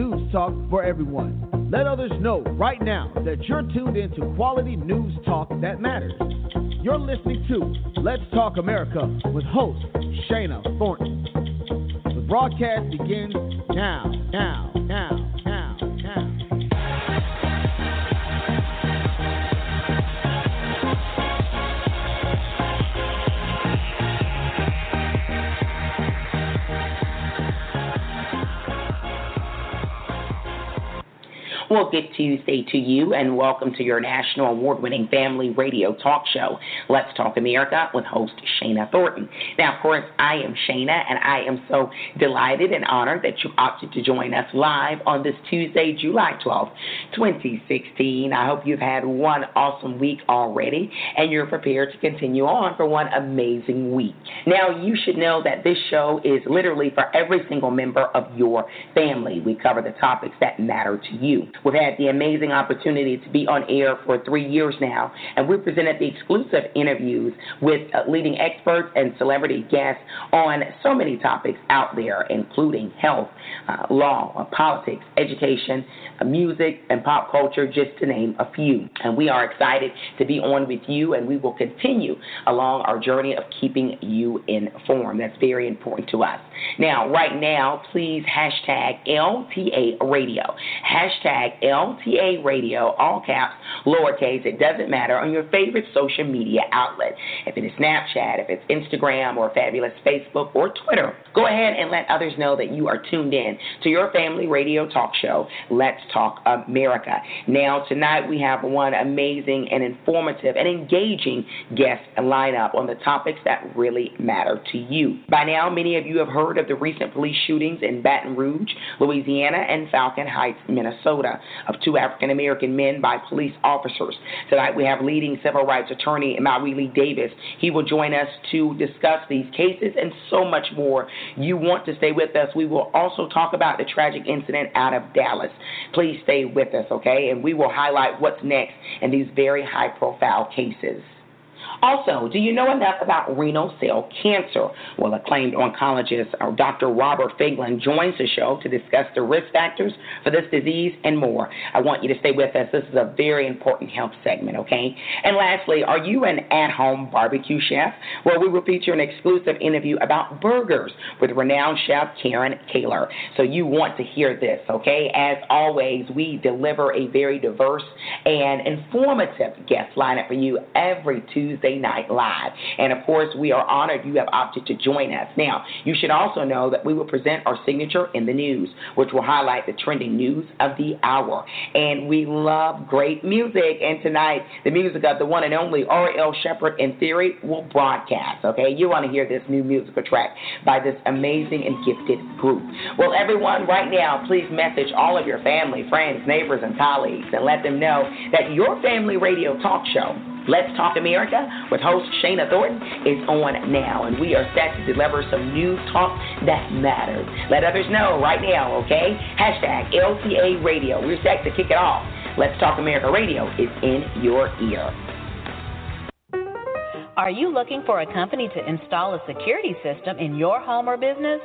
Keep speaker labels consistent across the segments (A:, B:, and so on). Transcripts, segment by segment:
A: news talk for everyone. Let others know right now that you're tuned into quality news talk that matters. You're listening to Let's Talk America with host Shana Thornton. The broadcast begins now, now, now,
B: Well, good Tuesday to you, and welcome to your national award winning family radio talk show, Let's Talk America, with host Shana Thornton. Now, of course, I am Shana, and I am so delighted and honored that you opted to join us live on this Tuesday, July 12th, 2016. I hope you've had one awesome week already, and you're prepared to continue on for one amazing week. Now, you should know that this show is literally for every single member of your family. We cover the topics that matter to you. We've had the amazing opportunity to be on air for three years now, and we presented the exclusive interviews with uh, leading experts and celebrity guests on so many topics out there, including health, uh, law, uh, politics, education, uh, music, and pop culture, just to name a few. And we are excited to be on with you, and we will continue along our journey of keeping you informed. That's very important to us. Now, right now, please hashtag LTA Radio. Hashtag LTA Radio, all caps, lowercase, it doesn't matter, on your favorite social media outlet. If it is Snapchat, if it's Instagram, or fabulous Facebook, or Twitter, go ahead and let others know that you are tuned in to your family radio talk show, Let's Talk America. Now, tonight we have one amazing and informative and engaging guest lineup on the topics that really matter to you. By now, many of you have heard of the recent police shootings in Baton Rouge, Louisiana, and Falcon Heights, Minnesota of two African American men by police officers. Tonight we have leading civil rights attorney Mawuli Davis. He will join us to discuss these cases and so much more. You want to stay with us. We will also talk about the tragic incident out of Dallas. Please stay with us, okay? And we will highlight what's next in these very high profile cases. Also, do you know enough about renal cell cancer? Well, acclaimed oncologist uh, Dr. Robert Feiglen joins the show to discuss the risk factors for this disease and more. I want you to stay with us. This is a very important health segment, okay? And lastly, are you an at home barbecue chef? Well, we will feature an exclusive interview about burgers with renowned chef Karen Kaler. So you want to hear this, okay? As always, we deliver a very diverse and informative guest lineup for you every Tuesday night live. And of course, we are honored you have opted to join us. Now, you should also know that we will present our signature in the news, which will highlight the trending news of the hour. And we love great music. And tonight, the music of the one and only R.L. Shepherd in Theory will broadcast. Okay, you want to hear this new musical track by this amazing and gifted group. Well, everyone, right now, please message all of your family, friends, neighbors, and colleagues and let them know that your family radio talk show Let's Talk America with host Shana Thornton is on now, and we are set to deliver some new talk that matters. Let others know right now, okay? Hashtag LTA Radio. We're set to kick it off. Let's Talk America Radio is in your ear.
C: Are you looking for a company to install a security system in your home or business?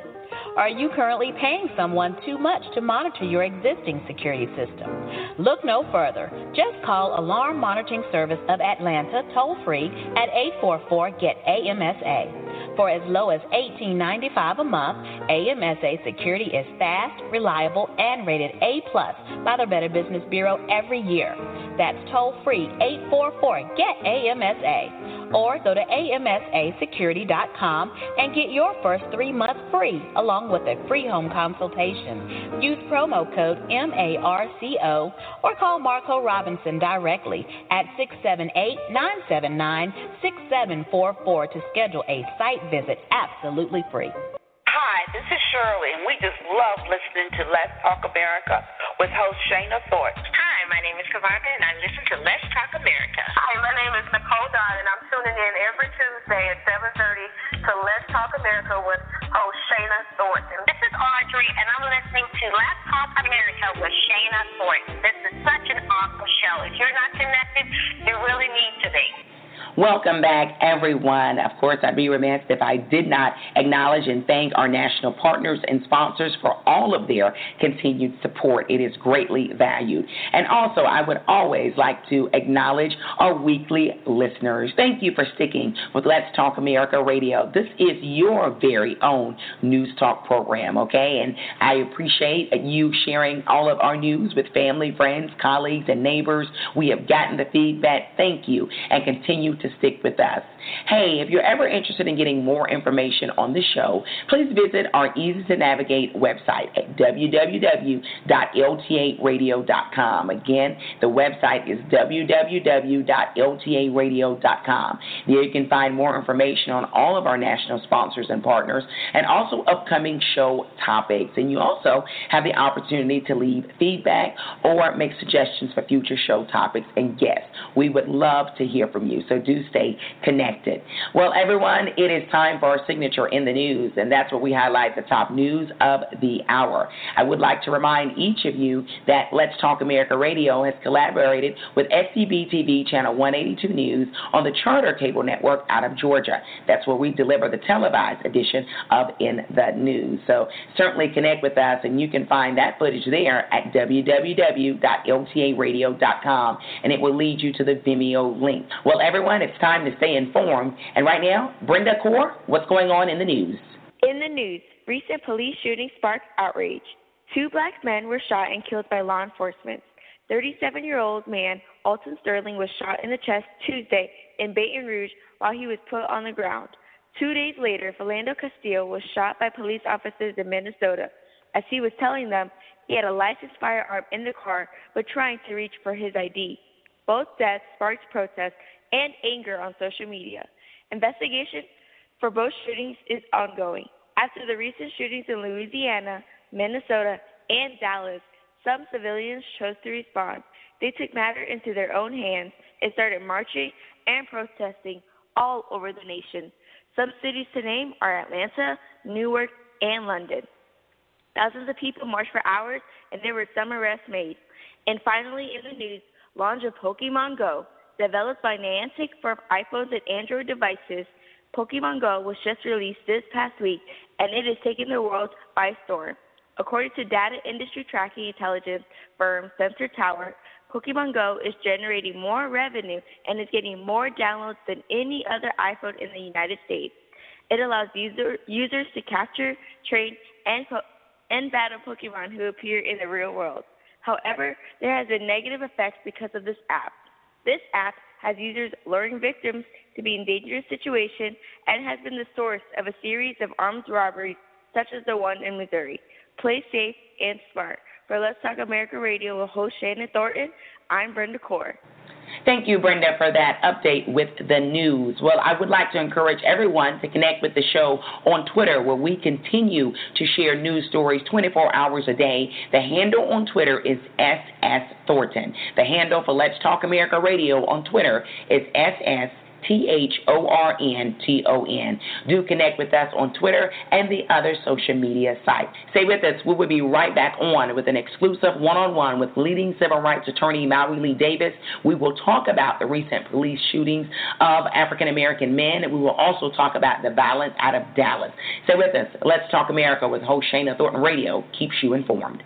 C: Are you currently paying someone too much to monitor your existing security system? Look no further. Just call Alarm Monitoring Service of Atlanta toll free at 844 GET AMSA. For as low as $18.95 a month, AMSA security is fast, reliable, and rated A plus by the Better Business Bureau every year. That's toll free 844 GET AMSA. Or go to AMSAsecurity.com and get your first three months free, along with a free home consultation. Use promo code MARCO or call Marco Robinson directly at 678 979 6744 to schedule a site visit absolutely free.
D: Hi, this is Shirley, and we just love listening to Let's Talk America with host Shana Thornton.
E: Hi,
D: my name is Kavanda, and I listen to Let's Talk America.
E: Hi, my name is Nicole Dodd, and I'm tuning in every Tuesday at 7.30 to Let's Talk America with host Shana Thornton.
D: This is Audrey, and I'm listening to Let's Talk America with Shana Thornton. This is such an awesome show. If you're not connected, you really need to be.
B: Welcome back, everyone. Of course, I'd be remiss if I did not acknowledge and thank our national partners and sponsors for all of their continued support. It is greatly valued. And also, I would always like to acknowledge our weekly listeners. Thank you for sticking with Let's Talk America Radio. This is your very own news talk program, okay? And I appreciate you sharing all of our news with family, friends, colleagues, and neighbors. We have gotten the feedback. Thank you. And continue to to stick with us. Hey, if you're ever interested in getting more information on the show, please visit our easy to navigate website at www.ltaradio.com. Again, the website is www.ltaradio.com. There you can find more information on all of our national sponsors and partners and also upcoming show topics. And you also have the opportunity to leave feedback or make suggestions for future show topics and guests. We would love to hear from you. So do stay connected. Well, everyone, it is time for our signature in the news, and that's where we highlight the top news of the hour. I would like to remind each of you that Let's Talk America Radio has collaborated with SCB TV Channel 182 News on the Charter Cable Network out of Georgia. That's where we deliver the televised edition of In the News. So certainly connect with us, and you can find that footage there at www.ltaradio.com, and it will lead you to the Vimeo link. Well, everyone, it's time to stay informed. And right now, Brenda Core, what's going on in the news?
F: In the news, recent police shooting sparked outrage. Two black men were shot and killed by law enforcement. 37 year old man Alton Sterling was shot in the chest Tuesday in Baton Rouge while he was put on the ground. Two days later, Philando Castile was shot by police officers in Minnesota as he was telling them he had a licensed firearm in the car but trying to reach for his ID. Both deaths sparked protests and anger on social media. Investigation for both shootings is ongoing. After the recent shootings in Louisiana, Minnesota, and Dallas, some civilians chose to respond. They took matter into their own hands and started marching and protesting all over the nation. Some cities to name are Atlanta, Newark, and London. Thousands of people marched for hours, and there were some arrests made. And finally, in the news, launch of Pokemon Go. Developed by Niantic for iPhones and Android devices, Pokemon Go was just released this past week and it is taking the world by storm. According to data industry tracking intelligence firm Sensor Tower, Pokemon Go is generating more revenue and is getting more downloads than any other iPhone in the United States. It allows user, users to capture, train, and, and battle Pokemon who appear in the real world. However, there has been negative effects because of this app. This app has users luring victims to be in dangerous situations and has been the source of a series of armed robberies such as the one in Missouri. Play safe and smart. For Let's Talk America Radio with host Shana Thornton, I'm Brenda Core.
B: Thank you, Brenda, for that update with the news. Well, I would like to encourage everyone to connect with the show on Twitter, where we continue to share news stories 24 hours a day. The handle on Twitter is SS Thornton. The handle for Let's Talk America Radio on Twitter is SS T H O R N T O N. Do connect with us on Twitter and the other social media sites. Stay with us. We will be right back on with an exclusive one on one with leading civil rights attorney Mawuli Davis. We will talk about the recent police shootings of African American men, and we will also talk about the violence out of Dallas. Stay with us. Let's Talk America with host Shana Thornton Radio keeps you informed.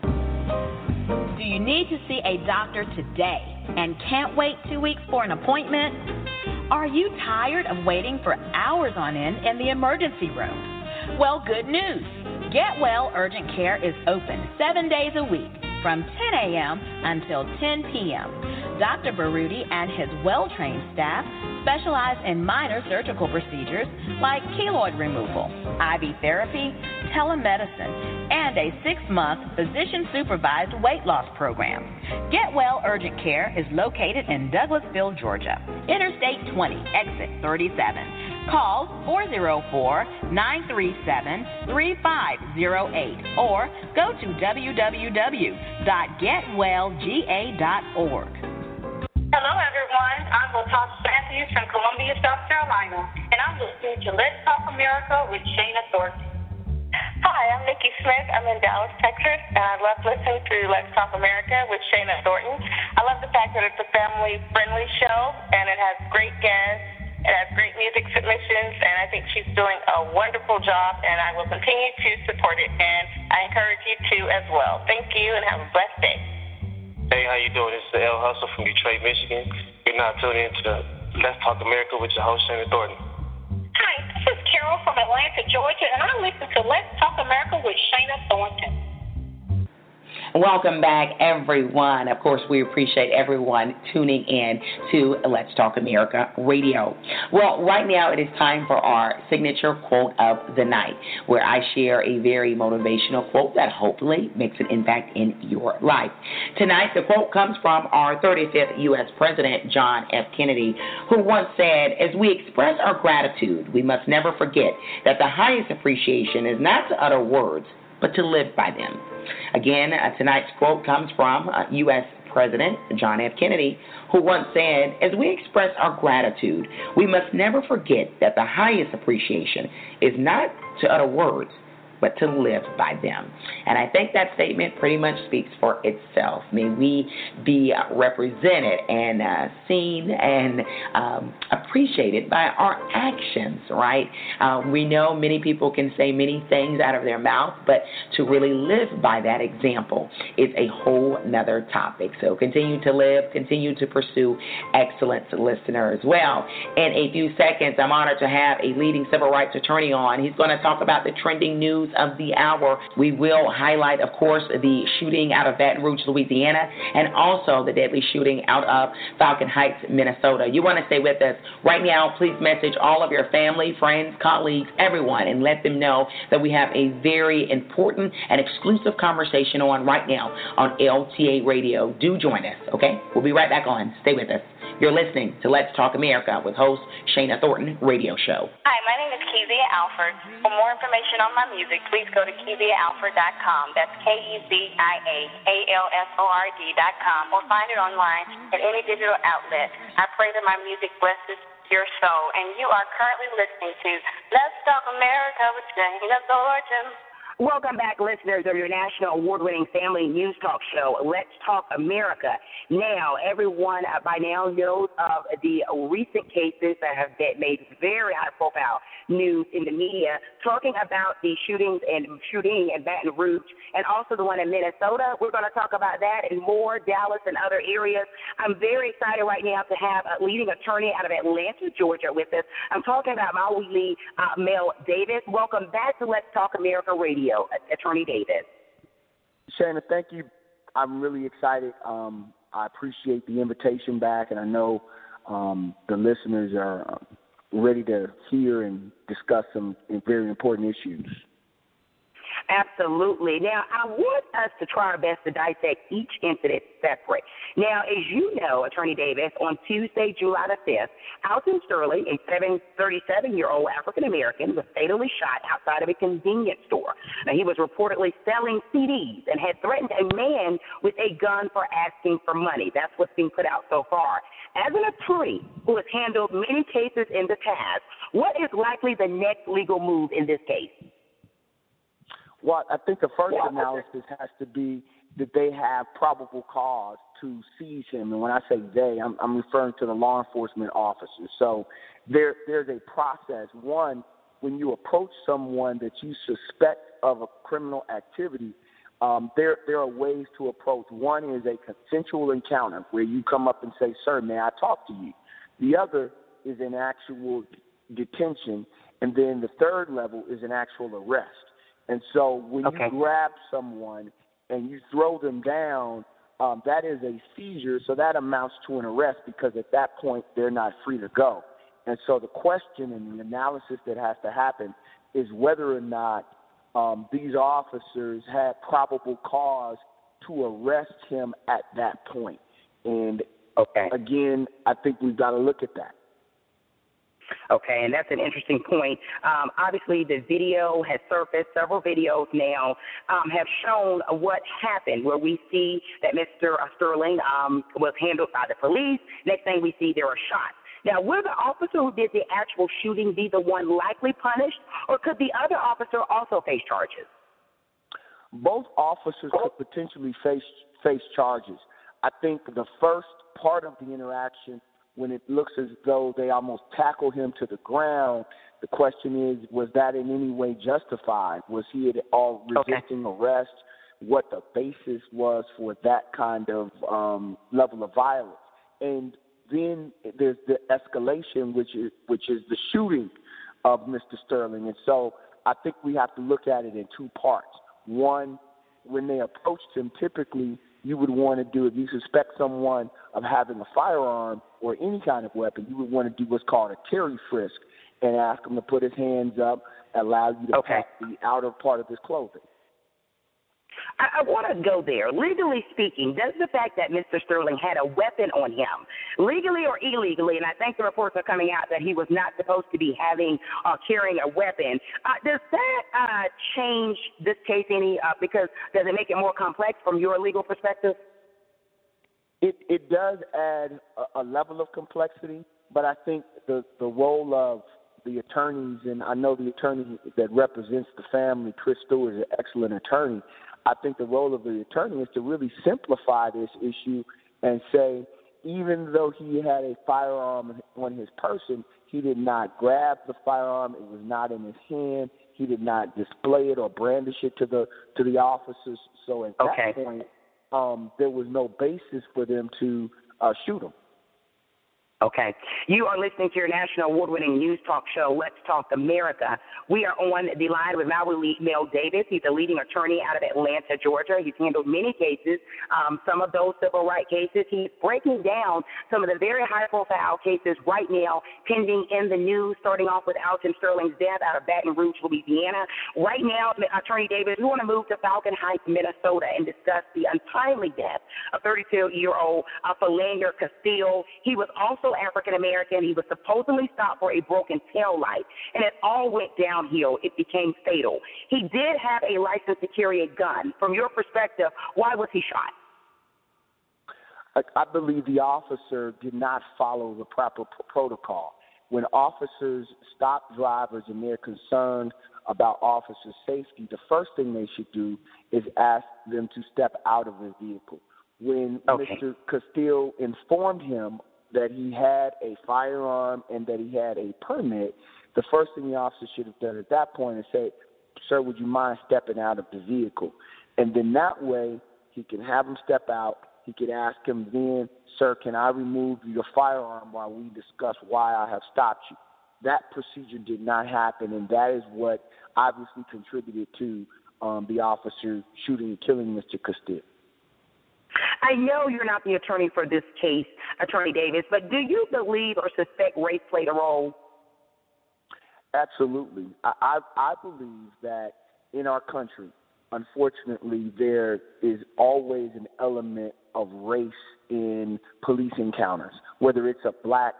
C: Do you need to see a doctor today and can't wait two weeks for an appointment? Are you tired of waiting for hours on end in the emergency room? Well, good news. Get Well Urgent Care is open seven days a week from 10 a.m. until 10 p.m. Dr. Baruti and his well trained staff specialize in minor surgical procedures like keloid removal, IV therapy, telemedicine, and a six month physician supervised weight loss program. Get Well Urgent Care is located in Douglasville, Georgia, Interstate 20, exit 37 Call 404-937-3508 or go to www.getwellga.org.
E: Hello, everyone. I'm Latasha Matthews from Columbia, South Carolina, and I'm listening to Let's Talk America with Shana Thornton. Hi, I'm Nikki Smith. I'm in Dallas, Texas, and I love listening to Let's Talk America with Shana Thornton. I love the fact that it's a family-friendly show, and it has great guests. It has great music submissions, and I think she's doing a wonderful job, and I will continue to support it, and I encourage you to as well. Thank you, and have a blessed day.
G: Hey, how you doing? This is L Hustle from Detroit, Michigan. You're now tuning into Let's Talk America with your host, Shana Thornton.
E: Carol from Atlanta, Georgia, and I listen to Let's Talk America with Shana Thornton.
B: Welcome back, everyone. Of course, we appreciate everyone tuning in to Let's Talk America Radio. Well, right now it is time for our signature quote of the night, where I share a very motivational quote that hopefully makes an impact in your life. Tonight, the quote comes from our 35th U.S. President, John F. Kennedy, who once said, As we express our gratitude, we must never forget that the highest appreciation is not to utter words, but to live by them. Again, uh, tonight's quote comes from uh, U.S. President John F. Kennedy, who once said, As we express our gratitude, we must never forget that the highest appreciation is not to utter words, but to live by them. And I think that statement pretty much speaks for itself. May we be represented and uh, seen and um, appreciated by our actions, right? Uh, we know many people can say many things out of their mouth, but to really live by that example is a whole nother topic. So continue to live, continue to pursue excellence, listener, as well. In a few seconds, I'm honored to have a leading civil rights attorney on. He's going to talk about the trending news news of the hour. We will highlight, of course, the shooting out of Baton Rouge, Louisiana, and also the deadly shooting out of Falcon Heights, Minnesota. You want to stay with us right now? Please message all of your family, friends, colleagues, everyone, and let them know that we have a very important and exclusive conversation on right now on LTA Radio. Do join us, okay? We'll be right back on. Stay with us. You're listening to Let's Talk America with host Shana Thornton Radio Show.
E: Hi, my name is Kezia Alford. For more information on my music, please go to KeziaAlford.com. That's K E Z I A A L F O R D.com or find it online at any digital outlet. I pray that my music blesses your soul. And you are currently listening to Let's Talk America with Shana Thornton.
H: Welcome back, listeners of your national award winning family news talk show, Let's Talk America. Now, everyone by now knows of the recent cases that have made very high profile news in the media, talking about the shootings and shooting in Baton Rouge and also the one in Minnesota. We're going to talk about that and more, Dallas and other areas. I'm very excited right now to have a leading attorney out of Atlanta, Georgia with us. I'm talking about Mawuli uh, Mel Davis. Welcome back to Let's Talk America Radio. Attorney Davis.
I: Shana, thank you. I'm really excited. Um, I appreciate the invitation back, and I know um, the listeners are ready to hear and discuss some very important issues.
H: Absolutely. Now, I want us to try our best to dissect each incident separate. Now, as you know, Attorney Davis, on Tuesday, July the 5th, Alton Sterling, a 37 year old African American, was fatally shot outside of a convenience store. Now, he was reportedly selling CDs and had threatened a man with a gun for asking for money. That's what's being put out so far. As an attorney who has handled many cases in the past, what is likely the next legal move in this case?
I: Well, I think the first analysis has to be that they have probable cause to seize him. And when I say they, I'm, I'm referring to the law enforcement officers. So there, there's a process. One, when you approach someone that you suspect of a criminal activity, um, there, there are ways to approach. One is a consensual encounter where you come up and say, Sir, may I talk to you? The other is an actual detention. And then the third level is an actual arrest. And so when okay. you grab someone and you throw them down, um, that is a seizure. So that amounts to an arrest because at that point they're not free to go. And so the question and the analysis that has to happen is whether or not um, these officers had probable cause to arrest him at that point. And
H: okay.
I: again, I think we've got to look at that.
H: Okay, and that's an interesting point. Um, obviously, the video has surfaced. Several videos now um, have shown what happened, where we see that Mr. Sterling um, was handled by the police. Next thing we see, there are shots. Now, will the officer who did the actual shooting be the one likely punished, or could the other officer also face charges?
I: Both officers could potentially face face charges. I think the first part of the interaction when it looks as though they almost tackle him to the ground, the question is, was that in any way justified? Was he at all resisting okay. arrest? What the basis was for that kind of um, level of violence? And then there's the escalation, which is which is the shooting of Mr. Sterling. And so I think we have to look at it in two parts. One, when they approached him, typically you would want to do if you suspect someone of having a firearm or any kind of weapon, you would want to do what's called a Terry frisk and ask him to put his hands up, allow you to
H: okay.
I: pat the outer part of his clothing.
H: I, I want to go there. Legally speaking, does the fact that Mr. Sterling had a weapon on him, legally or illegally, and I think the reports are coming out that he was not supposed to be having uh, carrying a weapon, uh, does that uh, change this case any? Uh, because does it make it more complex from your legal perspective?
I: It it does add a, a level of complexity, but I think the the role of the attorneys, and I know the attorney that represents the family, Chris Stewart, is an excellent attorney. I think the role of the attorney is to really simplify this issue and say, even though he had a firearm on his person, he did not grab the firearm. It was not in his hand. He did not display it or brandish it to the to the officers. So at
H: okay.
I: that point, um, there was no basis for them to uh, shoot him.
H: Okay. You are listening to your national award winning news talk show, Let's Talk America. We are on the line with Mawuli Mel Davis. He's a leading attorney out of Atlanta, Georgia. He's handled many cases, um, some of those civil rights cases. He's breaking down some of the very high profile cases right now pending in the news, starting off with Alton Sterling's death out of Baton Rouge, Louisiana. Right now, Attorney Davis, we want to move to Falcon Heights, Minnesota, and discuss the untimely death of 32 year old uh, Philando Castile. He was also African American. He was supposedly stopped for a broken tail light, and it all went downhill. It became fatal. He did have a license to carry a gun. From your perspective, why was he shot?
I: I believe the officer did not follow the proper protocol. When officers stop drivers and they're concerned about officer safety, the first thing they should do is ask them to step out of the vehicle. When
H: okay.
I: Mr. Castile informed him that he had a firearm and that he had a permit, the first thing the officer should have done at that point is say, Sir, would you mind stepping out of the vehicle? And then that way he can have him step out. He could ask him then, Sir, can I remove your firearm while we discuss why I have stopped you? That procedure did not happen, and that is what obviously contributed to um, the officer shooting and killing Mr. Castile.
H: I know you're not the attorney for this case, Attorney Davis, but do you believe or suspect race played a role?
I: Absolutely. I, I, I believe that in our country, unfortunately, there is always an element of race in police encounters, whether it's a black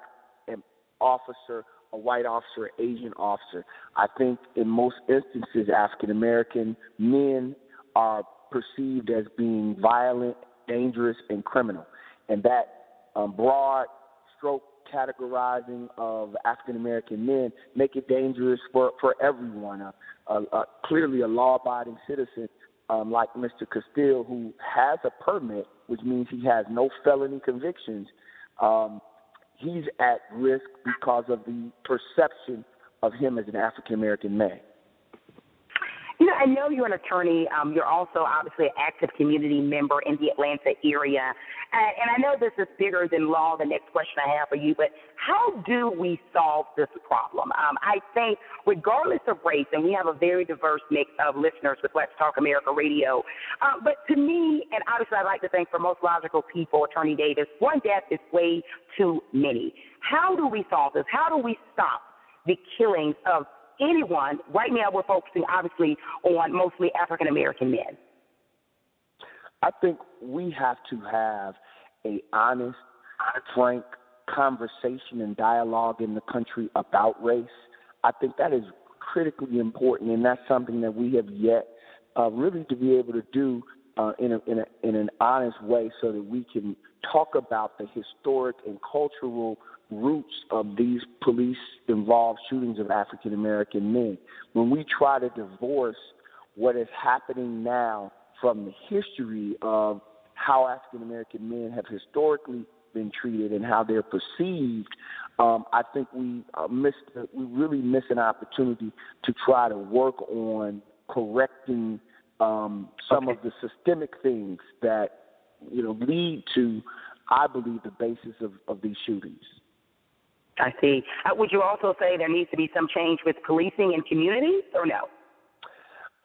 I: um, officer, a white officer, Asian officer. I think in most instances, African American men are perceived as being violent dangerous, and criminal. And that um, broad stroke categorizing of African American men make it dangerous for, for everyone. Uh, uh, uh, clearly, a law abiding citizen um, like Mr. Castile, who has a permit, which means he has no felony convictions, um, he's at risk because of the perception of him as an African American man.
H: You know, I know you're an attorney. Um, you're also obviously an active community member in the Atlanta area. Uh, and I know this is bigger than law, the next question I have for you, but how do we solve this problem? Um, I think, regardless of race, and we have a very diverse mix of listeners with Let's Talk America Radio, uh, but to me, and obviously I'd like to think for most logical people, Attorney Davis, one death is way too many. How do we solve this? How do we stop the killings of anyone, right now we're focusing obviously on mostly African American men.
I: I think we have to have a honest, frank conversation and dialogue in the country about race. I think that is critically important, and that's something that we have yet uh, really to be able to do uh, in, a, in, a, in an honest way so that we can talk about the historic and cultural roots of these police involved shootings of African American men. When we try to divorce what is happening now from the history of how African American men have historically been treated and how they're perceived, um, I think we uh, missed we really miss an opportunity to try to work on correcting um, some okay. of the systemic things that you know lead to, I believe, the basis of, of these shootings.
H: I see. Uh, would you also say there needs to be some change with policing in communities, or no?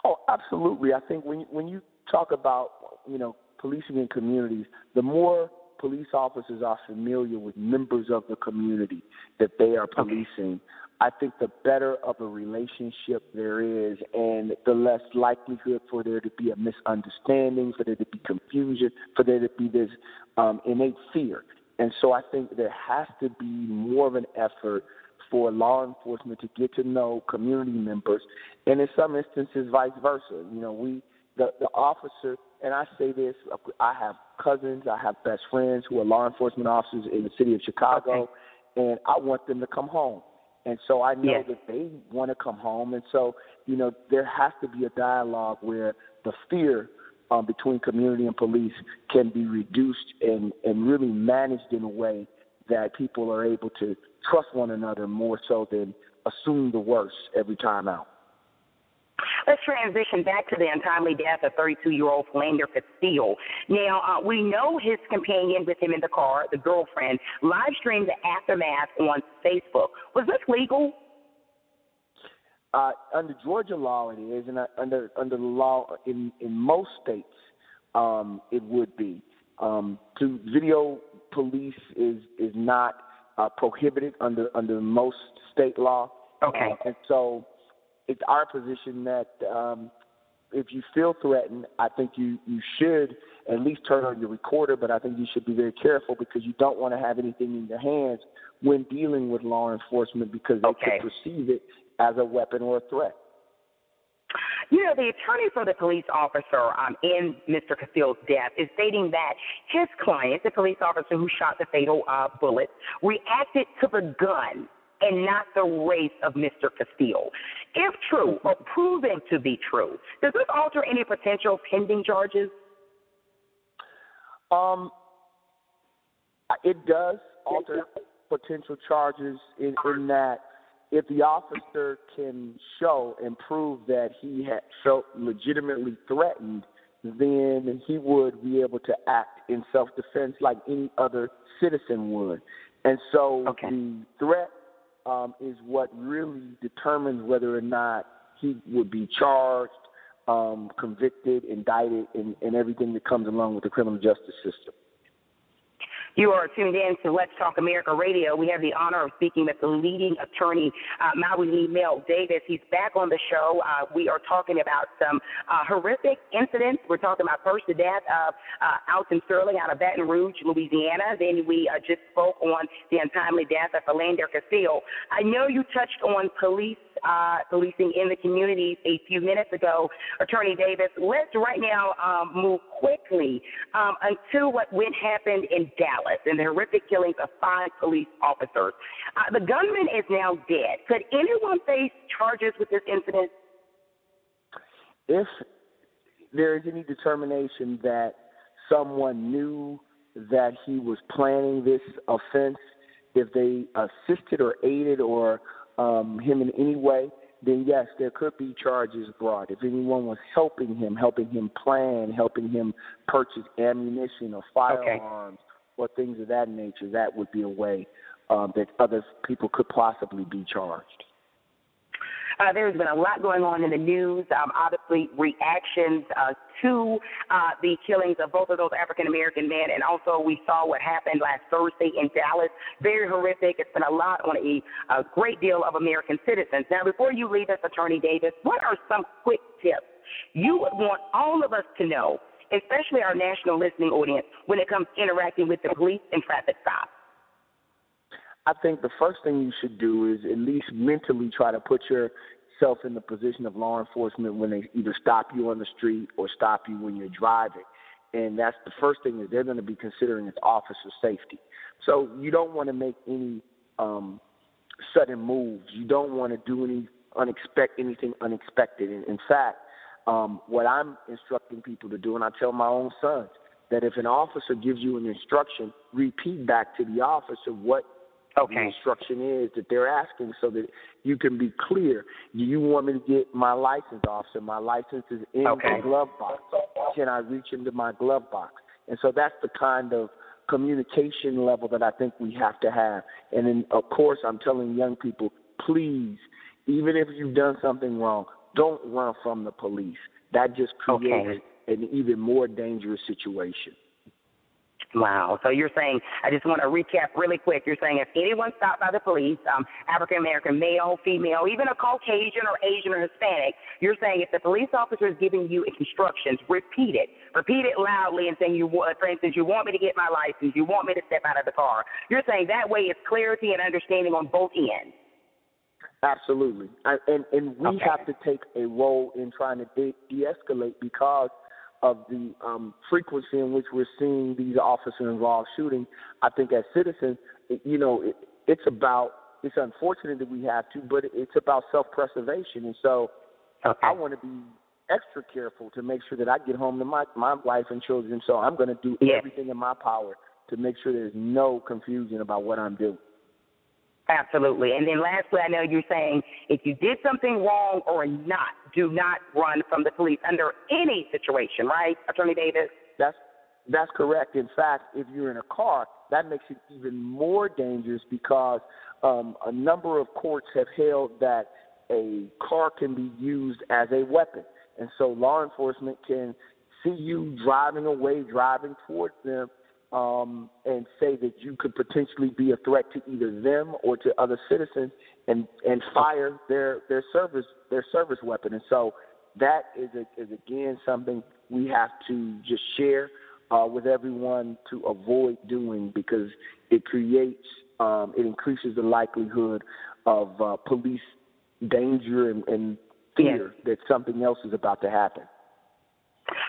I: Oh, absolutely. I think when when you talk about you know policing in communities, the more police officers are familiar with members of the community that they are policing, okay. I think the better of a relationship there is, and the less likelihood for there to be a misunderstanding, for there to be confusion, for there to be this um, innate fear. And so I think there has to be more of an effort for law enforcement to get to know community members, and in some instances, vice versa. You know, we the the officer, and I say this: I have cousins, I have best friends who are law enforcement officers in the city of Chicago, okay. and I want them to come home. And so I know yes. that they want to come home, and so you know there has to be a dialogue where the fear um, between community and police can be reduced and, and really managed in a way that people are able to trust one another more so than assume the worst every time out.
H: Let's transition back to the untimely death of 32 year old Philando Castile. Now, uh, we know his companion with him in the car, the girlfriend, live streamed the aftermath on Facebook. Was this legal?
I: Uh, under Georgia law, it is, and uh, under under the law in in most states, um, it would be. Um, to video police is is not uh, prohibited under under most state law.
H: Okay.
I: Uh, and so, it's our position that um, if you feel threatened, I think you you should at least turn on your recorder. But I think you should be very careful because you don't want to have anything in your hands when dealing with law enforcement because they
H: okay.
I: could perceive it as a weapon or a threat.
H: You know, the attorney for the police officer um, in Mr. Castile's death is stating that his client, the police officer who shot the fatal uh, bullet, reacted to the gun and not the race of Mr. Castile. If true or proven to be true, does this alter any potential pending charges?
I: Um, it does alter potential charges in, in that if the officer can show and prove that he had felt legitimately threatened, then he would be able to act in self defense like any other citizen would. And so
H: okay.
I: the threat um, is what really determines whether or not he would be charged, um, convicted, indicted, and, and everything that comes along with the criminal justice system.
H: You are tuned in to Let's Talk America Radio. We have the honor of speaking with the leading attorney, uh, Mawuli Mel Davis. He's back on the show. Uh, we are talking about some uh, horrific incidents. We're talking about first the death of uh, Alton Sterling out of Baton Rouge, Louisiana. Then we uh, just spoke on the untimely death of Philando Castile. I know you touched on police uh, policing in the communities a few minutes ago, Attorney Davis. Let's right now um, move quickly um, until what went happened in Dallas and the horrific killings of five police officers. Uh, the gunman is now dead. Could anyone face charges with this incident?
I: If there is any determination that someone knew that he was planning this offense, if they assisted or aided or um, him in any way, then yes, there could be charges brought. If anyone was helping him, helping him plan, helping him purchase ammunition or firearms okay. Or things of that nature, that would be a way um, that other people could possibly be charged.
H: Uh, there's been a lot going on in the news. Um, obviously, reactions uh, to uh, the killings of both of those African American men, and also we saw what happened last Thursday in Dallas. Very horrific. It's been a lot on a, a great deal of American citizens. Now, before you leave us, Attorney Davis, what are some quick tips you would want all of us to know, especially our national listening audience, when it comes to interacting with the police and traffic stops?
I: I think the first thing you should do is at least mentally try to put yourself in the position of law enforcement when they either stop you on the street or stop you when you're driving. And that's the first thing is they're going to be considering is officer safety. So you don't want to make any um, sudden moves. You don't want to do any unexpect anything unexpected. In, in fact, um, what I'm instructing people to do, and I tell my own sons, that if an officer gives you an instruction, repeat back to the officer what
H: okay.
I: the instruction is that they're asking so that you can be clear. Do you want me to get my license, officer? My license is in
H: okay.
I: the glove box. Can I reach into my glove box? And so that's the kind of communication level that I think we have to have. And then, of course, I'm telling young people, please, even if you've done something wrong, don't run from the police. That just creates
H: okay.
I: an even more dangerous situation.
H: Wow. So you're saying, I just want to recap really quick. You're saying if anyone stopped by the police, um, African American, male, female, even a Caucasian or Asian or Hispanic, you're saying if the police officer is giving you instructions, repeat it. Repeat it loudly and saying, you, for instance, you want me to get my license, you want me to step out of the car. You're saying that way it's clarity and understanding on both ends.
I: Absolutely. I, and, and we
H: okay.
I: have to take a role in trying to de- de-escalate because – of the um, frequency in which we're seeing these officer-involved shootings, I think as citizens, you know, it, it's about. It's unfortunate that we have to, but it's about self-preservation, and so
H: okay.
I: I want to be extra careful to make sure that I get home to my my wife and children. So I'm going to do
H: yes.
I: everything in my power to make sure there's no confusion about what I'm doing.
H: Absolutely. And then lastly, I know you're saying if you did something wrong or not, do not run from the police under any situation, right, Attorney Davis?
I: That's that's correct. In fact, if you're in a car, that makes it even more dangerous because um, a number of courts have held that a car can be used as a weapon, and so law enforcement can see you driving away, driving towards them, um, and say that you could potentially be a threat to either them or to other citizens, and and fire their their service their service weapon. And so that is a, is again something we have to just share uh, with everyone to avoid doing because it creates um, it increases the likelihood of uh, police danger and, and fear
H: yes.
I: that something else is about to happen.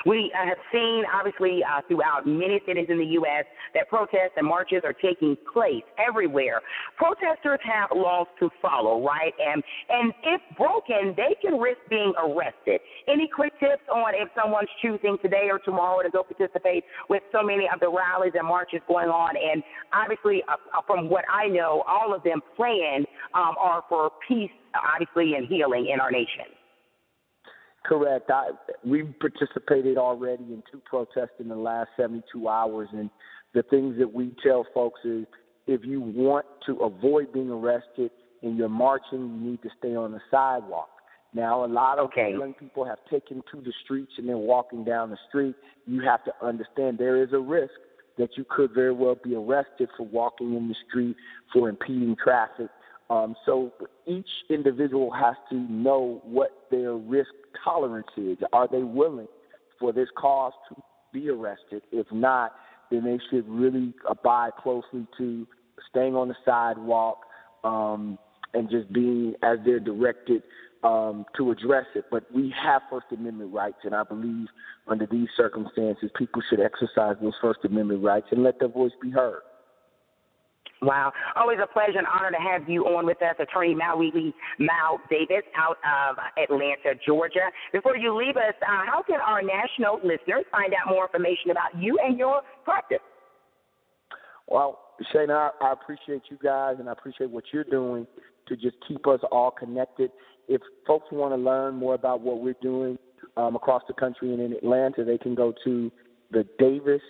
H: We uh, have seen, obviously, uh, throughout many cities in the U.S., that protests and marches are taking place everywhere. Protesters have laws to follow, right? And and if broken, they can risk being arrested. Any quick tips on if someone's choosing today or tomorrow to go participate with so many of the rallies and marches going on? And obviously, uh, uh from what I know, all of them planned um, are for peace, obviously, and healing in our nation.
I: Correct. I, we've participated already in two protests in the last 72 hours, and the things that we tell folks is if you want to avoid being arrested and you're marching, you need to stay on the sidewalk. Now, a lot of
H: okay.
I: young people have taken to the streets and they're walking down the street. You have to understand there is a risk that you could very well be arrested for walking in the street, for impeding traffic. Um, so each individual has to know what their risk tolerance is. Are they willing for this cause to be arrested? If not, then they should really abide closely to staying on the sidewalk um, and just being as they're directed um, to address it. But we have First Amendment rights, and I believe under these circumstances, people should exercise those First Amendment rights and let their voice be heard.
H: Wow. Always a pleasure and honor to have you on with us, Attorney Mawuli Mel Davis out of Atlanta, Georgia. Before you leave us, uh, how can our national listeners find out more information about you and your practice?
I: Well, Shana, I, I appreciate you guys and I appreciate what you're doing to just keep us all connected. If folks want to learn more about what we're doing um, across the country and in Atlanta, they can go to the Davis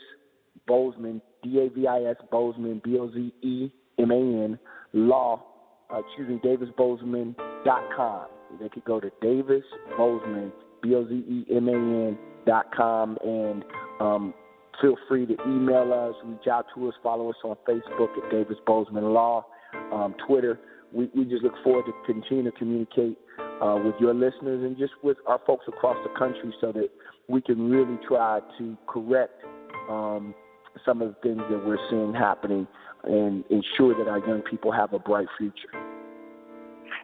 I: Bozeman D A V I S Bozeman, B O Z E M A N, law, uh, me, davisbozeman.com. They could go to Davis Bozeman, B O Z E M A N dot com, and um, feel free to email us, reach out to us, follow us on Facebook at Davis Bozeman Law, um, Twitter. We, we just look forward to continue to communicate uh, with your listeners and just with our folks across the country so that we can really try to correct um, some of the things that we're seeing happening and ensure that our young people have a bright future.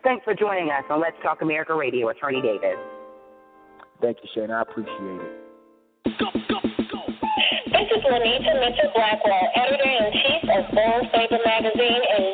H: Thanks for joining us on Let's Talk America Radio, Attorney Davis.
I: Thank you, Shane. I appreciate it.
E: This is Lanita Mitchell Blackwell, editor in chief of Born Favor magazine, and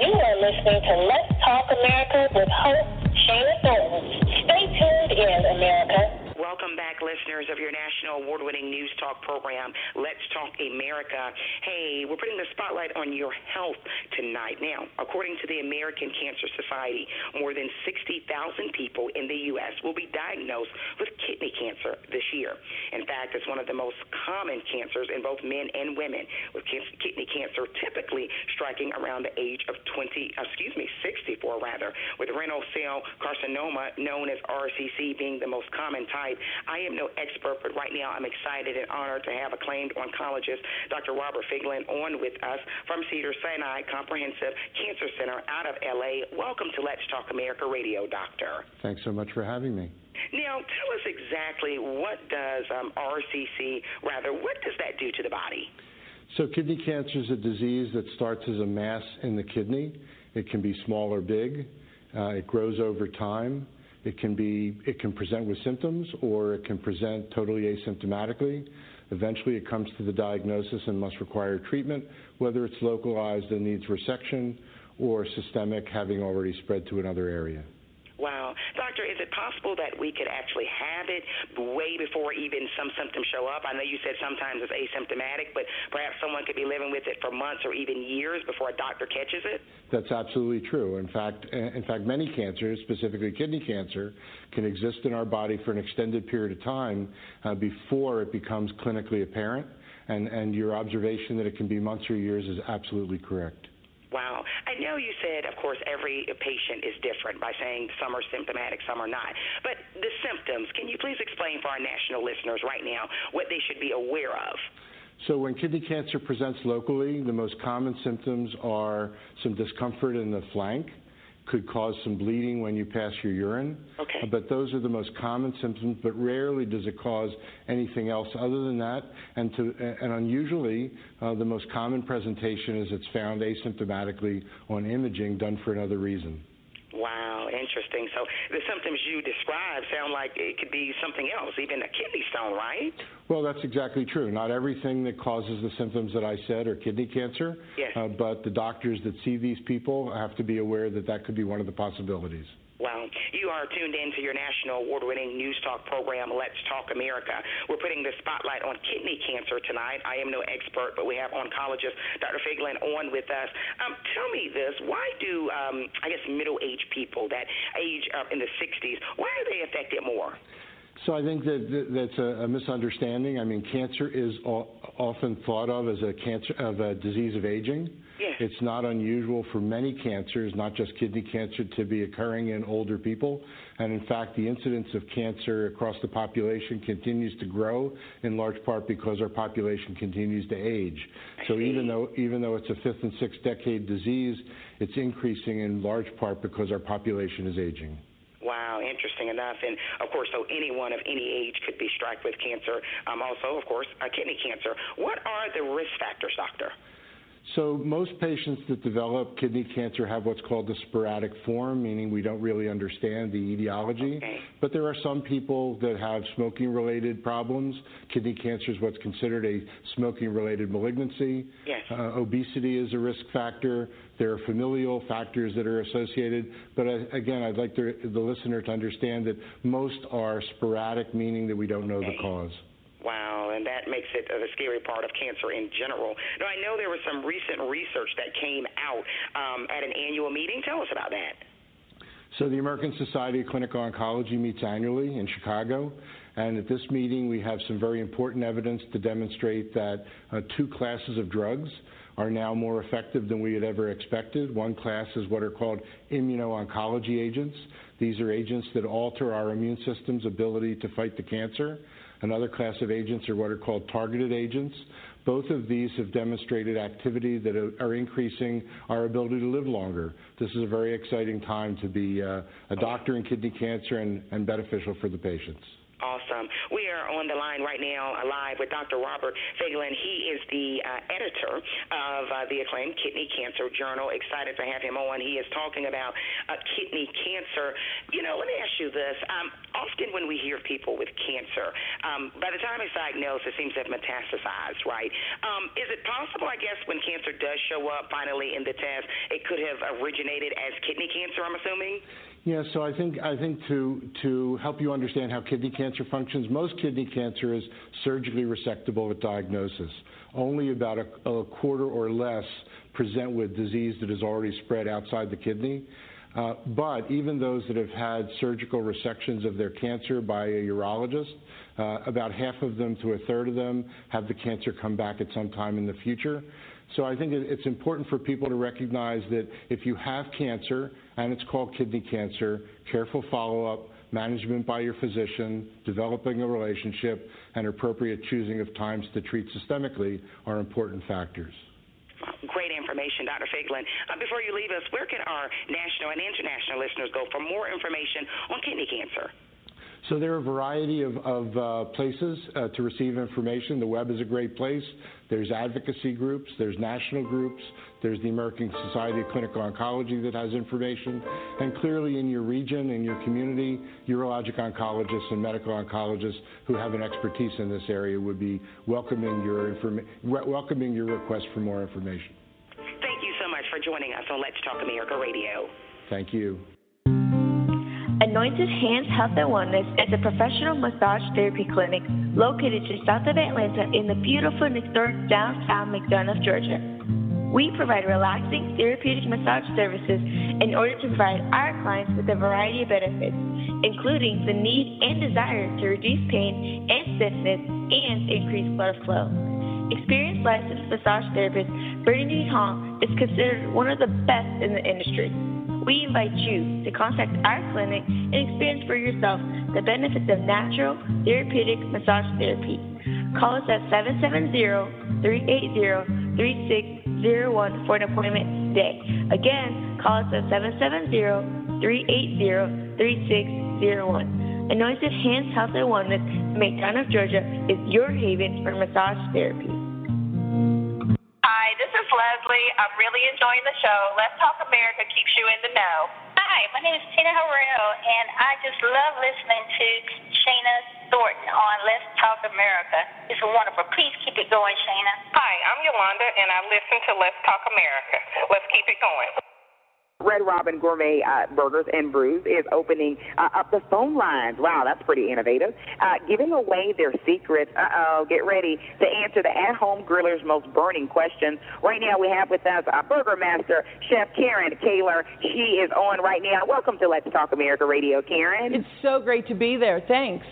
E: America.
B: Hey, we're putting the spotlight on your health tonight. Now, according to the American Cancer Society, more than 60,000 people in the U.S. will be diagnosed with kidney cancer this year. In fact, it's one of the most common cancers in both men and women, with kidney cancer typically striking around the age of 20, excuse me, 64 rather, with renal cell carcinoma, known as RCC, being the most common type. I am no expert, but right now I'm excited and honored to have a acclaimed oncologist Dr. Robert Figlin on with us from Cedar Sinai Comprehensive Cancer Center out of LA. Welcome to Let's Talk America Radio, Doctor.
J: Thanks so much for having me.
B: Now, tell us exactly what does um, RCC, rather, what does that do to the body?
J: So, kidney cancer is a disease that starts as a mass in the kidney. It can be small or big. Uh, it grows over time. It can be it can present with symptoms or it can present totally asymptomatically. Eventually, it comes to the diagnosis and must require treatment, whether it's localized and needs resection or systemic, having already spread to another area.
B: Wow. Doctor, is it possible that we could actually have it way before even some symptoms show up? I know you said sometimes it's asymptomatic, but perhaps someone could be living with it for months or even years before a doctor catches it?
J: That's absolutely true. In fact, in fact, many cancers, specifically kidney cancer, can exist in our body for an extended period of time uh, before it becomes clinically apparent. And, and your observation that it can be months or years is absolutely correct.
B: Wow. I know you said, of course, every patient is different by saying some are symptomatic, some are not. But the symptoms, can you please explain for our national listeners right now what they should be aware of?
J: So, when kidney cancer presents locally, the most common symptoms are some discomfort in the flank, could cause some bleeding when you pass your urine.
B: Okay.
J: But those are the most common symptoms, but rarely does it cause anything else other than that. And, to, and unusually, uh, the most common presentation is it's found asymptomatically on imaging done for another reason.
B: Wow, interesting. So the symptoms you describe sound like it could be something else, even a kidney stone, right?
J: Well, that's exactly true. Not everything that causes the symptoms that I said are kidney cancer,
B: yes.
J: Uh, but the doctors that see these people have to be aware that that could be one of the possibilities.
B: Wow. You are tuned in to your national award winning news talk program, Let's Talk America. We're putting the spotlight on kidney cancer tonight. I am no expert, but we have oncologist Dr. Figlin on with us. Um, tell me this why do, um, I guess, middle aged people that age up in the 60s, why are they affected more?
J: So I think that that's a, misunderstanding. I mean, cancer is often thought of as a cancer of a disease of aging.
B: Yes.
J: It's not unusual for many cancers, not just kidney cancer, to be occurring in older people. And in fact, the incidence of cancer across the population continues to grow, in large part because our population continues to age. So even though even though it's a fifth and sixth decade disease, it's increasing in large part because our population is aging.
B: Wow, interesting enough. And of course, so anyone of any age could be struck with cancer. Um, also, of course, uh, kidney cancer. What are the risk factors, doctor?
J: So most patients that develop kidney cancer have what's called the sporadic form, meaning we don't really understand the etiology.
B: Okay.
J: But there are some people that have smoking-related problems. Kidney cancer is what's considered a smoking-related malignancy.
B: Yes.
J: Uh, obesity is a risk factor. There are familial factors that are associated. But uh, again, I'd like the, the listener to understand that most are sporadic, meaning that we don't know
B: okay.
J: the cause.
B: Wow, and that makes it the scary part of cancer in general. Now, I know there was some recent research that came out um, at an annual meeting. Tell us about that.
J: So, the American Society of Clinical Oncology meets annually in Chicago. And at this meeting, we have some very important evidence to demonstrate that uh, two classes of drugs are now more effective than we had ever expected. One class is what are called immuno-oncology agents. These are agents that alter our immune system's ability to fight the cancer. Another class of agents are what are called targeted agents. Both of these have demonstrated activity that are increasing our ability to live longer. This is a very exciting time to be uh, a doctor in kidney cancer and, and beneficial for the patients.
K: Awesome. We are on the line right now, live with Dr. Robert Figlin. He is the uh, editor of uh, the acclaimed Kidney Cancer Journal. Excited to have him on. He is talking about uh, kidney cancer. You know, let me ask you this. Um, often when we hear people with cancer, um, by the time it's diagnosed, it seems to have metastasized, right? Um, is it possible, I guess, when cancer does show up finally in the test, it could have originated as kidney cancer, I'm assuming?
J: Yeah, so I think I think to to help you understand how kidney cancer functions, most kidney cancer is surgically resectable at diagnosis. Only about a, a quarter or less present with disease that has already spread outside the kidney. Uh, but even those that have had surgical resections of their cancer by a urologist, uh, about half of them to a third of them have the cancer come back at some time in the future. So I think it's important for people to recognize that if you have cancer and it's called kidney cancer, careful follow-up, management by your physician, developing a relationship, and appropriate choosing of times to treat systemically are important factors.
K: Great information, Dr. Figlin. Uh, before you leave us, where can our national and international listeners go for more information on kidney cancer?
J: So there are a variety of, of uh, places uh, to receive information. The web is a great place. There's advocacy groups, there's national groups, there's the American Society of Clinical Oncology that has information, and clearly in your region, in your community, urologic oncologists and medical oncologists who have an expertise in this area would be welcoming your informa- welcoming your request for more information.
K: Thank you so much for joining us on Let's Talk America Radio.
J: Thank you.
F: Anointed Hands Health and Wellness is a professional massage therapy clinic located just south of Atlanta in the beautiful historic downtown McDonough, Georgia. We provide relaxing therapeutic massage services in order to provide our clients with a variety of benefits, including the need and desire to reduce pain and stiffness and increase blood flow. Experienced licensed massage therapist Brittany Hong is considered one of the best in the industry. We invite you to contact our clinic and experience for yourself the benefits of natural therapeutic massage therapy. Call us at 770-380-3601 for an appointment today. Again, call us at 770-380-3601. Anointed Hands Health and Wellness in McDonough, Georgia is your haven for massage therapy.
D: Hi, this is Leslie. I'm really enjoying the show. Let's Talk America keeps you in the know.
E: Hi, my name is Tina Harrell, and I just love listening to Shana Thornton on Let's Talk America. It's wonderful. Please keep it going, Shana.
L: Hi, I'm Yolanda, and I listen to Let's Talk America. Let's keep it going.
M: Red Robin Gourmet uh, Burgers and Brews is opening uh, up the phone lines. Wow, that's pretty innovative. Uh, giving away their secrets. Uh oh, get ready to answer the at home griller's most burning questions. Right now, we have with us our Burger Master, Chef Karen Kaler. She is on right now. Welcome to Let's Talk America Radio, Karen.
N: It's so great to be there. Thanks.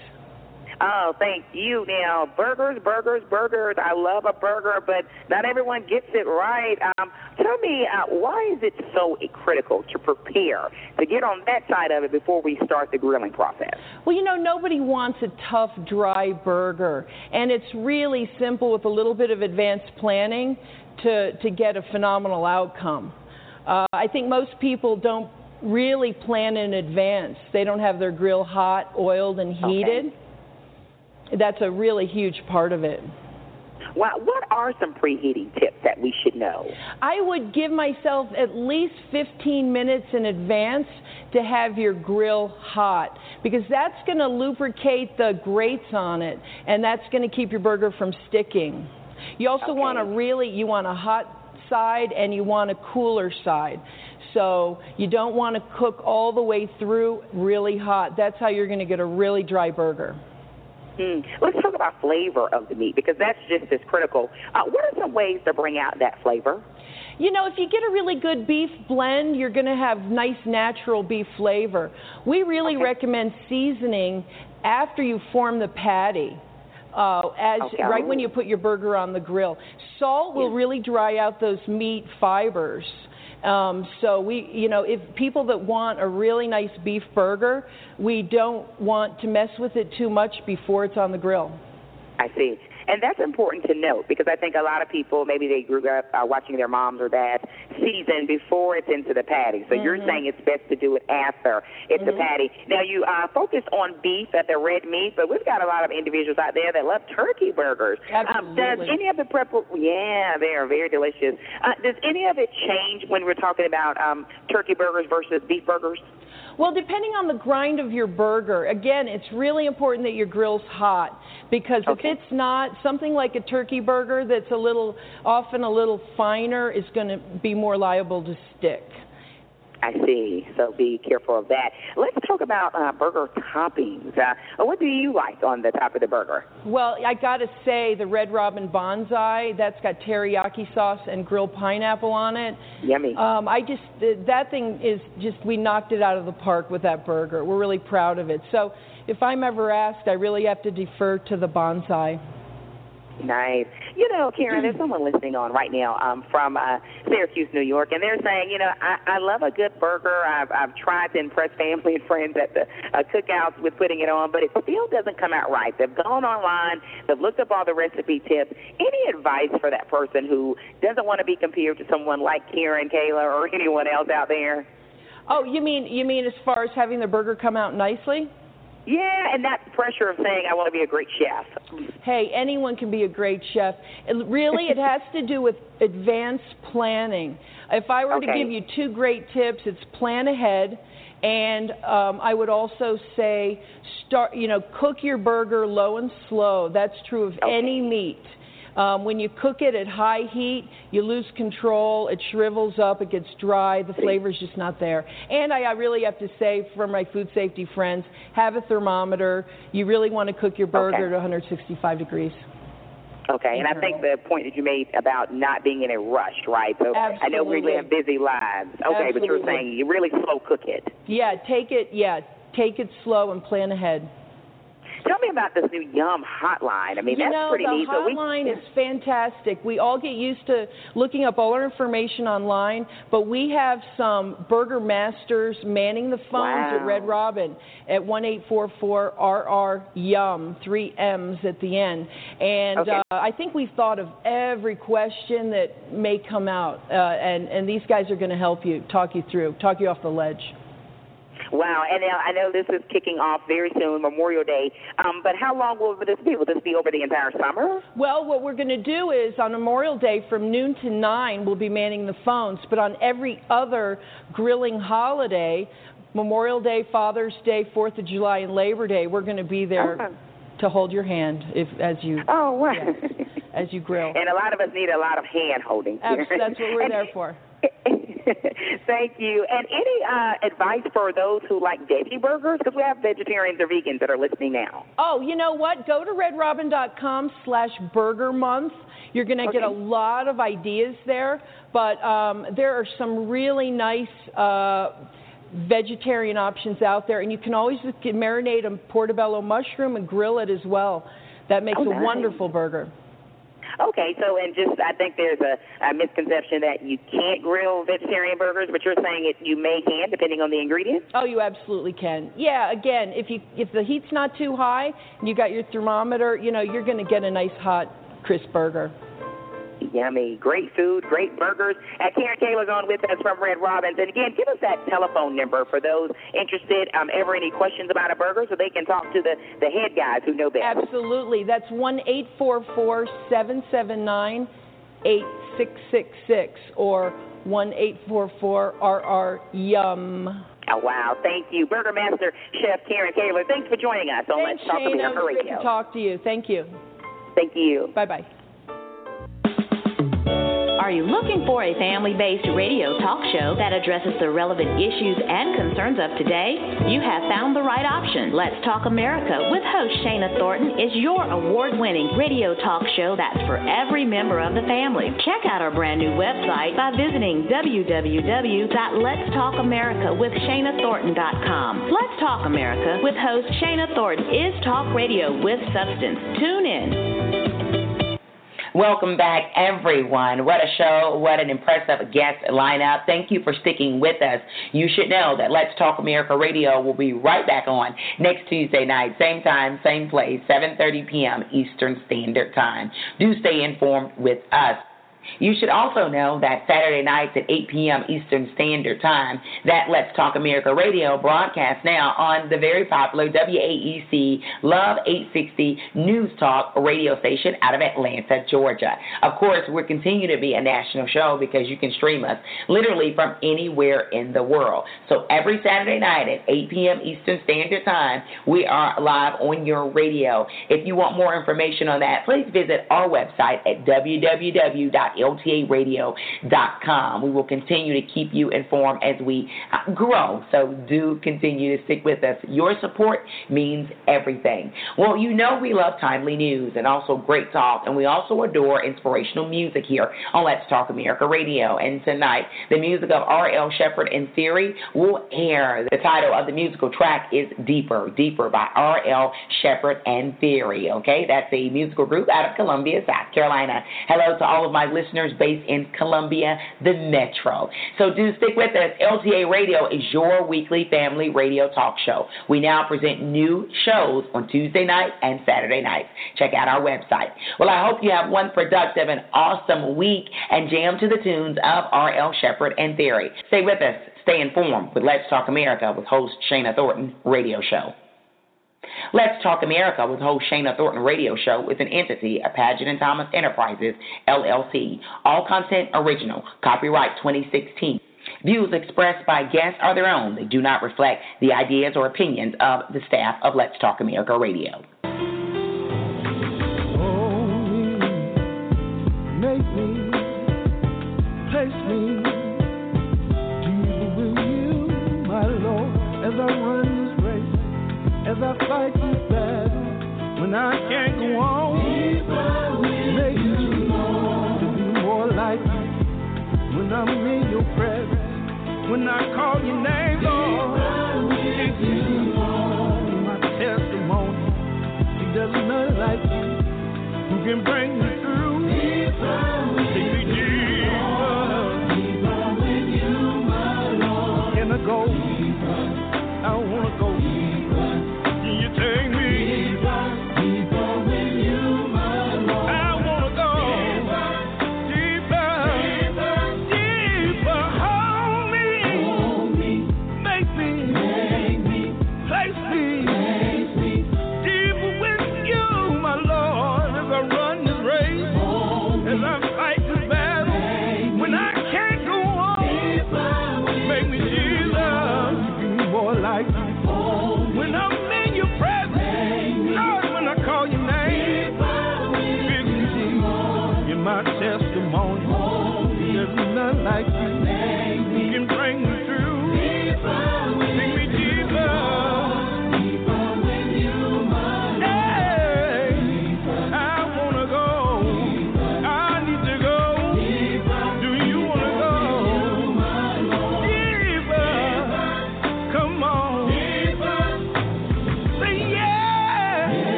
M: Oh, thank you. Now, burgers, burgers, burgers. I love a burger, but not everyone gets it right. Um, tell me, uh, why is it so critical to prepare to get on that side of it before we start the grilling process?
N: Well, you know, nobody wants a tough, dry burger, and it's really simple with a little bit of advanced planning to to get a phenomenal outcome. Uh, I think most people don't really plan in advance. They don't have their grill hot, oiled, and heated.
M: Okay
N: that's a really huge part of it.
M: Well, what are some preheating tips that we should know?
N: I would give myself at least 15 minutes in advance to have your grill hot because that's going to lubricate the grates on it and that's going to keep your burger from sticking. You also
M: okay.
N: want to really you want a hot side and you want a cooler side. So you don't want to cook all the way through really hot. That's how you're going to get a really dry burger.
M: Mm. Let's talk about flavor of the meat because that's just as critical. Uh, what are some ways to bring out that flavor?
N: You know, if you get a really good beef blend, you're going to have nice natural beef flavor. We really
M: okay.
N: recommend seasoning after you form the patty. Uh, as
M: okay.
N: right when you put your burger on the grill, salt will
M: yeah.
N: really dry out those meat fibers. Um, so we, you know, if people that want a really nice beef burger, we don't want to mess with it too much before it's on the grill.
M: I see. And that's important to note because I think a lot of people maybe they grew up uh, watching their moms or dads season before it's into the patty. So mm-hmm. you're saying it's best to do it after it's mm-hmm. the patty. Now you uh, focus on beef at the red meat, but we've got a lot of individuals out there that love turkey burgers.
N: Absolutely.
M: Um, does any of the prep? Yeah, they are very delicious. Uh, does any of it change when we're talking about um, turkey burgers versus beef burgers?
N: Well, depending on the grind of your burger, again, it's really important that your grill's hot because
M: okay.
N: if it's not, something like a turkey burger that's a little, often a little finer, is going to be more liable to stick.
M: I see. So be careful of that. Let's talk about uh, burger toppings. Uh, what do you like on the top of the burger?
N: Well, I got to say the Red Robin Banzai. That's got teriyaki sauce and grilled pineapple on it.
M: Yummy.
N: Um, I just that thing is just we knocked it out of the park with that burger. We're really proud of it. So if I'm ever asked, I really have to defer to the Banzai.
M: Nice. You know, Karen, there's someone listening on right now um, from uh, Syracuse, New York, and they're saying, you know, I, I love a good burger. I've, I've tried to impress family and friends at the uh, cookouts with putting it on, but it still doesn't come out right. They've gone online, they've looked up all the recipe tips. Any advice for that person who doesn't want to be compared to someone like Karen, Kayla, or anyone else out there?
N: Oh, you mean you mean as far as having the burger come out nicely?
M: Yeah, and that pressure of saying I want to be a great chef.
N: Hey, anyone can be a great chef. It, really, it has to do with advanced planning. If I were
M: okay.
N: to give you two great tips, it's plan ahead. And um, I would also say, start. You know, cook your burger low and slow. That's true of
M: okay.
N: any meat. Um, when you cook it at high heat, you lose control. It shrivels up. It gets dry. The flavor's just not there. And I, I really have to say, for my food safety friends, have a thermometer. You really want to cook your burger
M: okay.
N: to 165 degrees.
M: Okay, and I think the point that you made about not being in a rush, right? So
N: Absolutely.
M: I know we live busy lives. Okay,
N: Absolutely.
M: but you're saying you really slow cook it.
N: Yeah, take it. Yeah, take it slow and plan ahead.
M: Tell me about this new Yum hotline. I mean,
N: you
M: that's
N: know,
M: pretty neat.
N: the hotline is fantastic. We all get used to looking up all our information online, but we have some burger masters manning the phones
M: wow.
N: at Red Robin at one eight four four RR Yum, three M's at the end. And
M: okay.
N: uh, I think we've thought of every question that may come out, uh, and and these guys are going to help you, talk you through, talk you off the ledge.
M: Wow, and now I know this is kicking off very soon, Memorial Day. Um, but how long will this be? Will this be over the entire summer?
N: Well, what we're going to do is on Memorial Day from noon to nine, we'll be manning the phones. But on every other grilling holiday, Memorial Day, Father's Day, Fourth of July, and Labor Day, we're going to be there
M: oh.
N: to hold your hand if as you
M: oh wow.
N: as you grill.
M: And a lot of us need a lot of hand holding.
N: That's, that's what we're
M: and,
N: there for.
M: Thank you. And any uh, advice for those who like veggie burgers? Because we have vegetarians or vegans that are listening now.
N: Oh, you know what? Go to redrobin.com slash burger month. You're going to
M: okay.
N: get a lot of ideas there, but um, there are some really nice uh, vegetarian options out there, and you can always marinate a portobello mushroom and grill it as well. That makes
M: oh,
N: a
M: nice.
N: wonderful burger.
M: Okay, so and just I think there's a, a misconception that you can't grill vegetarian burgers, but you're saying it you may can depending on the ingredients.
N: Oh, you absolutely can. Yeah, again, if you if the heat's not too high and you got your thermometer, you know you're going to get a nice hot crisp burger.
M: Yummy. Great food, great burgers. Uh, Karen Taylor's on with us from Red Robins. And again, give us that telephone number for those interested, um, ever any questions about a burger so they can talk to the, the head guys who know best.
N: Absolutely. That's 1 844 779 8666 or 1 844 RR YUM.
M: Oh, wow. Thank you. Burger Master Chef Karen Taylor, thanks for joining us on Let's Talk
N: Shana.
M: America
N: Great
M: Radio.
N: to talk to you. Thank you.
M: Thank you.
N: Bye bye.
C: Are you looking for a family based radio talk show that addresses the relevant issues and concerns of today? You have found the right option. Let's Talk America with host Shana Thornton is your award winning radio talk show that's for every member of the family. Check out our brand new website by visiting www.letstalkamericawithshanathornton.com. Let's Talk America with host Shana Thornton is talk radio with substance. Tune in.
B: Welcome back, everyone. What a show. What an impressive guest lineup. Thank you for sticking with us. You should know that Let's Talk America Radio will be right back on next Tuesday night, same time, same place, 7.30 p.m. Eastern Standard Time. Do stay informed with us. You should also know that Saturday nights at 8 p.m. Eastern Standard Time, that Let's Talk America radio broadcast now on the very popular WAEC Love 860 News Talk radio station out of Atlanta, Georgia. Of course, we continue to be a national show because you can stream us literally from anywhere in the world. So every Saturday night at 8 p.m. Eastern Standard Time, we are live on your radio. If you want more information on that, please visit our website at www ltaradio.com. We will continue to keep you informed as we uh, grow. So do continue to stick with us. Your support means everything. Well, you know we love timely news and also great talk, and we also adore inspirational music here on Let's Talk America Radio. And tonight, the music of R.L. Shepherd and Theory will air. The title of the musical track is Deeper, Deeper by R.L. Shepherd and Theory. Okay, that's a musical group out of Columbia, South Carolina. Hello to all of my listeners listeners based in Columbia, the Metro. So do stick with us. LTA Radio is your weekly family radio talk show. We now present new shows on Tuesday night and Saturday nights. Check out our website. Well, I hope you have one productive and awesome week and jam to the tunes of R.L. Shepherd and Theory. Stay with us. Stay informed with Let's Talk America with host Shana Thornton Radio Show. Let's Talk America with host Shana Thornton Radio Show is an entity of Paget and Thomas Enterprises, LLC. All content original. Copyright 2016. Views expressed by guests are their own. They do not reflect the ideas or opinions of the staff of Let's Talk America Radio.
O: make me, place with you, my Lord, as I I fight this battle when I can't go on. Make me to be more like you when I'm in your presence. When I call